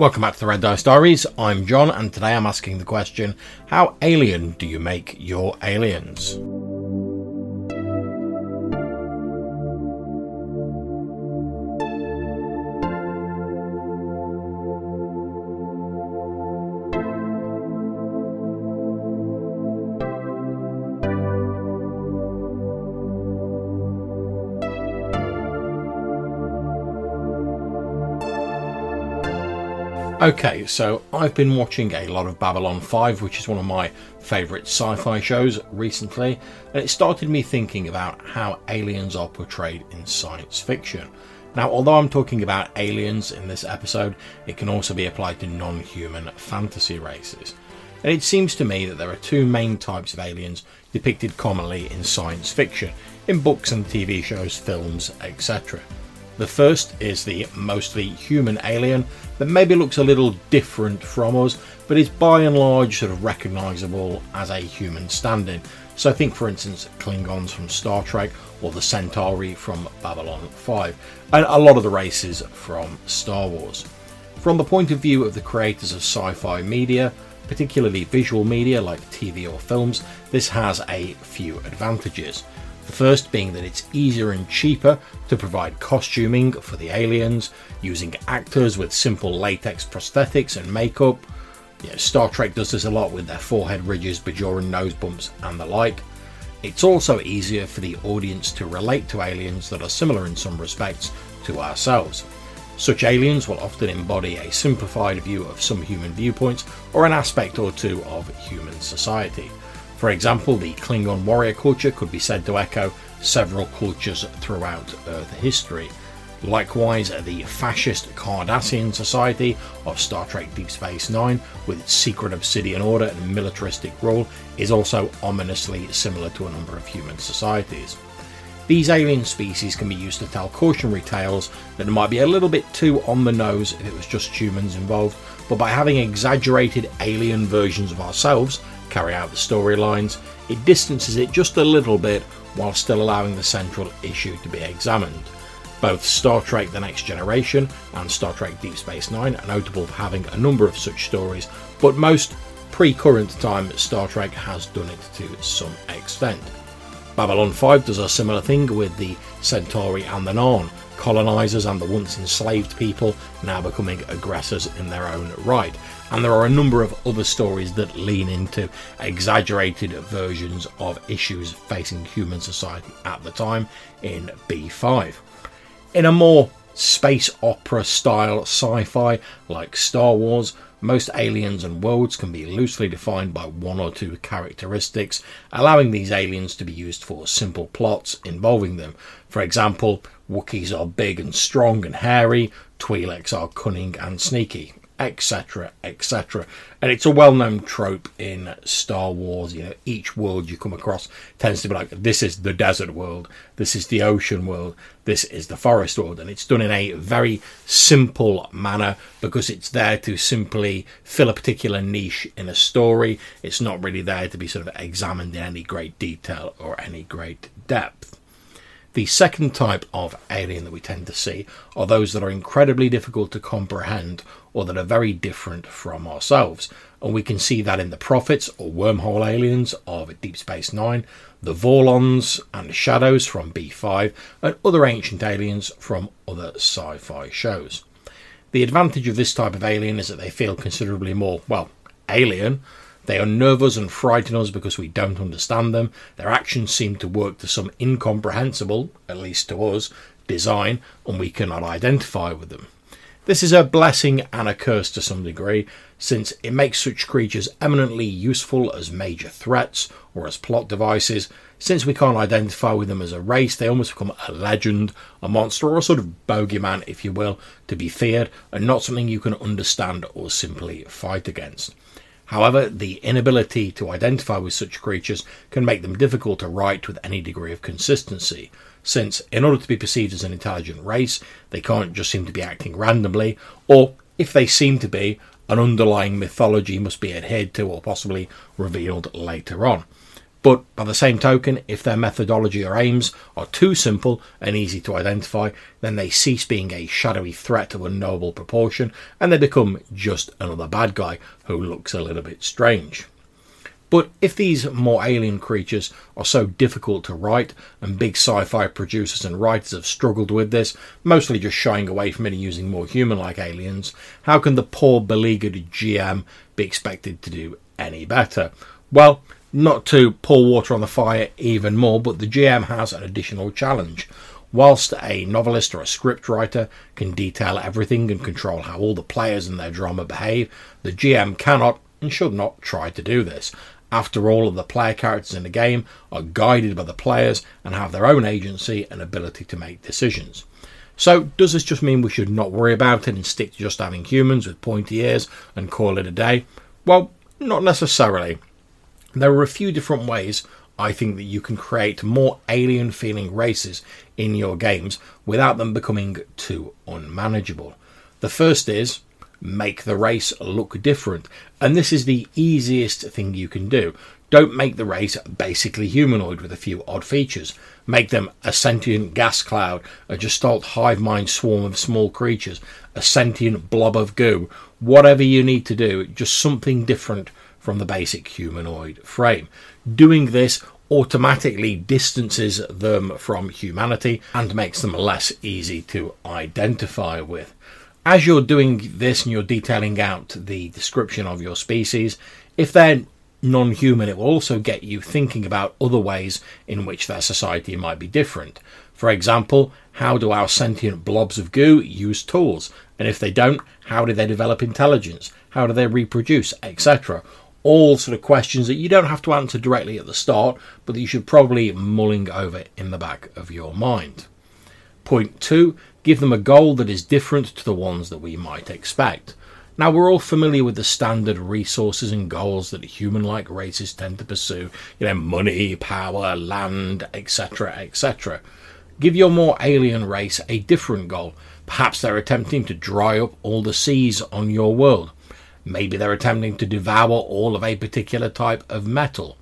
Welcome back to the Red Dice Diaries. I'm John, and today I'm asking the question How alien do you make your aliens? Okay, so I've been watching a lot of Babylon 5, which is one of my favourite sci fi shows recently, and it started me thinking about how aliens are portrayed in science fiction. Now, although I'm talking about aliens in this episode, it can also be applied to non human fantasy races. And it seems to me that there are two main types of aliens depicted commonly in science fiction, in books and TV shows, films, etc. The first is the mostly human alien that maybe looks a little different from us, but is by and large sort of recognisable as a human stand-in. So think for instance Klingons from Star Trek or the Centauri from Babylon 5, and a lot of the races from Star Wars. From the point of view of the creators of sci-fi media, particularly visual media like TV or films, this has a few advantages. The first being that it's easier and cheaper to provide costuming for the aliens, using actors with simple latex prosthetics and makeup. Star Trek does this a lot with their forehead ridges, Bajoran nose bumps, and the like. It's also easier for the audience to relate to aliens that are similar in some respects to ourselves. Such aliens will often embody a simplified view of some human viewpoints or an aspect or two of human society. For example, the Klingon warrior culture could be said to echo several cultures throughout Earth history. Likewise, the fascist Cardassian society of Star Trek Deep Space Nine, with its secret obsidian order and militaristic rule, is also ominously similar to a number of human societies. These alien species can be used to tell cautionary tales that might be a little bit too on the nose if it was just humans involved, but by having exaggerated alien versions of ourselves carry out the storylines, it distances it just a little bit while still allowing the central issue to be examined. Both Star Trek The Next Generation and Star Trek Deep Space Nine are notable for having a number of such stories, but most pre current time Star Trek has done it to some extent. Babylon 5 does a similar thing with the Centauri and the Narn, colonisers and the once enslaved people now becoming aggressors in their own right. And there are a number of other stories that lean into exaggerated versions of issues facing human society at the time in B5. In a more space opera style sci fi like Star Wars, most aliens and worlds can be loosely defined by one or two characteristics, allowing these aliens to be used for simple plots involving them. For example, Wookiees are big and strong and hairy, Twi'leks are cunning and sneaky, etc., etc. And it's a well-known trope in Star Wars. You know, each world you come across tends to be like, this is the desert world, this is the ocean world, this is the forest world, and it's done in a very simple manner because it's there to simply fill a particular niche in a story. It's not really there to be sort of examined in any great detail or any great depth. The second type of alien that we tend to see are those that are incredibly difficult to comprehend or that are very different from ourselves. And we can see that in the Prophets or wormhole aliens of Deep Space Nine, the Vorlons and Shadows from B5, and other ancient aliens from other sci fi shows. The advantage of this type of alien is that they feel considerably more, well, alien they unnerve us and frighten us because we don't understand them. Their actions seem to work to some incomprehensible, at least to us, design, and we cannot identify with them. This is a blessing and a curse to some degree, since it makes such creatures eminently useful as major threats or as plot devices. Since we can't identify with them as a race, they almost become a legend, a monster, or a sort of bogeyman, if you will, to be feared, and not something you can understand or simply fight against. However, the inability to identify with such creatures can make them difficult to write with any degree of consistency, since, in order to be perceived as an intelligent race, they can't just seem to be acting randomly, or, if they seem to be, an underlying mythology must be adhered to or possibly revealed later on. But by the same token, if their methodology or aims are too simple and easy to identify, then they cease being a shadowy threat of unknowable proportion and they become just another bad guy who looks a little bit strange. But if these more alien creatures are so difficult to write, and big sci fi producers and writers have struggled with this, mostly just shying away from it and using more human like aliens, how can the poor beleaguered GM be expected to do any better? Well, not to pour water on the fire even more, but the GM has an additional challenge. Whilst a novelist or a scriptwriter can detail everything and control how all the players and their drama behave, the GM cannot and should not try to do this. After all, the player characters in the game are guided by the players and have their own agency and ability to make decisions. So, does this just mean we should not worry about it and stick to just having humans with pointy ears and call it a day? Well, not necessarily. There are a few different ways I think that you can create more alien feeling races in your games without them becoming too unmanageable. The first is make the race look different. And this is the easiest thing you can do. Don't make the race basically humanoid with a few odd features. Make them a sentient gas cloud, a gestalt hive mind swarm of small creatures, a sentient blob of goo. Whatever you need to do, just something different from the basic humanoid frame. Doing this automatically distances them from humanity and makes them less easy to identify with as you're doing this and you're detailing out the description of your species, if they're non human, it will also get you thinking about other ways in which their society might be different. For example, how do our sentient blobs of goo use tools? And if they don't, how do they develop intelligence? How do they reproduce, etc.? All sort of questions that you don't have to answer directly at the start, but that you should probably mulling over in the back of your mind. Point two give them a goal that is different to the ones that we might expect. Now, we're all familiar with the standard resources and goals that human like races tend to pursue you know, money, power, land, etc., etc. Give your more alien race a different goal. Perhaps they're attempting to dry up all the seas on your world. Maybe they're attempting to devour all of a particular type of metal.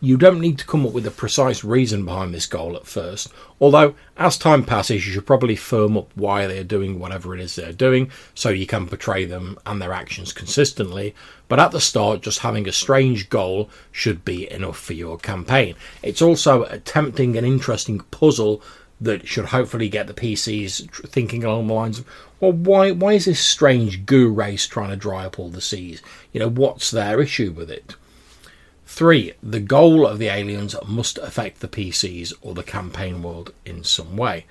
You don't need to come up with a precise reason behind this goal at first, although as time passes, you should probably firm up why they're doing whatever it is they're doing so you can portray them and their actions consistently. But at the start, just having a strange goal should be enough for your campaign. It's also attempting an interesting puzzle that should hopefully get the PCs thinking along the lines of, well, why why is this strange goo race trying to dry up all the seas? You know, what's their issue with it? Three, the goal of the aliens must affect the PCs or the campaign world in some way.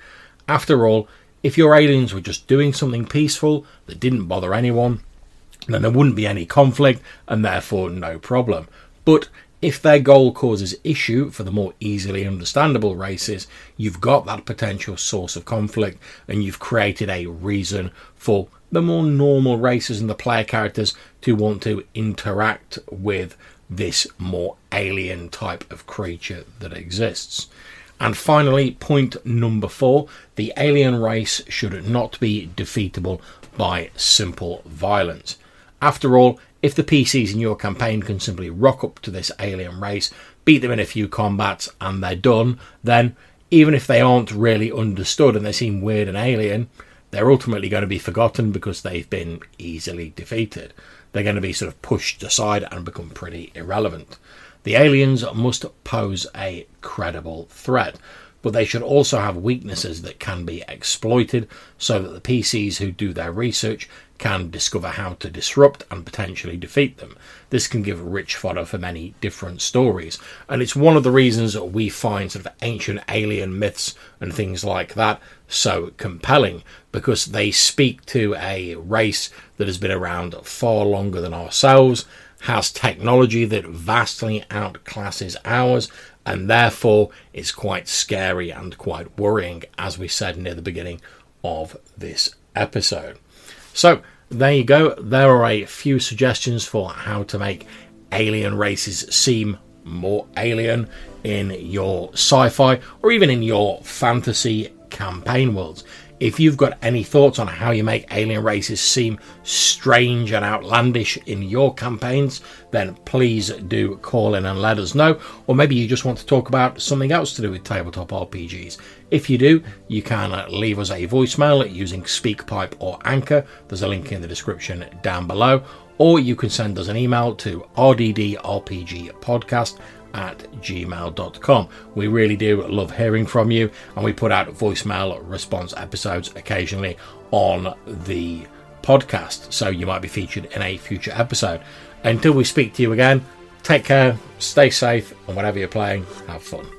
After all, if your aliens were just doing something peaceful that didn't bother anyone, then there wouldn't be any conflict and therefore no problem. But if their goal causes issue for the more easily understandable races, you've got that potential source of conflict and you've created a reason for the more normal races and the player characters to want to interact with this more alien type of creature that exists. And finally, point number four the alien race should not be defeatable by simple violence. After all, if the PCs in your campaign can simply rock up to this alien race, beat them in a few combats, and they're done, then even if they aren't really understood and they seem weird and alien, they're ultimately going to be forgotten because they've been easily defeated they're going to be sort of pushed aside and become pretty irrelevant. The aliens must pose a credible threat, but they should also have weaknesses that can be exploited so that the PCs who do their research can discover how to disrupt and potentially defeat them. This can give rich fodder for many different stories, and it's one of the reasons that we find sort of ancient alien myths and things like that so compelling because they speak to a race that has been around far longer than ourselves, has technology that vastly outclasses ours, and therefore is quite scary and quite worrying, as we said near the beginning of this episode. So, there you go. There are a few suggestions for how to make alien races seem more alien in your sci fi or even in your fantasy campaign worlds. If you've got any thoughts on how you make alien races seem strange and outlandish in your campaigns, then please do call in and let us know. Or maybe you just want to talk about something else to do with tabletop RPGs. If you do, you can leave us a voicemail using SpeakPipe or Anchor. There's a link in the description down below. Or you can send us an email to rddrpgpodcast at gmail.com. We really do love hearing from you, and we put out voicemail response episodes occasionally on the podcast, so you might be featured in a future episode. Until we speak to you again, take care, stay safe, and whatever you're playing, have fun.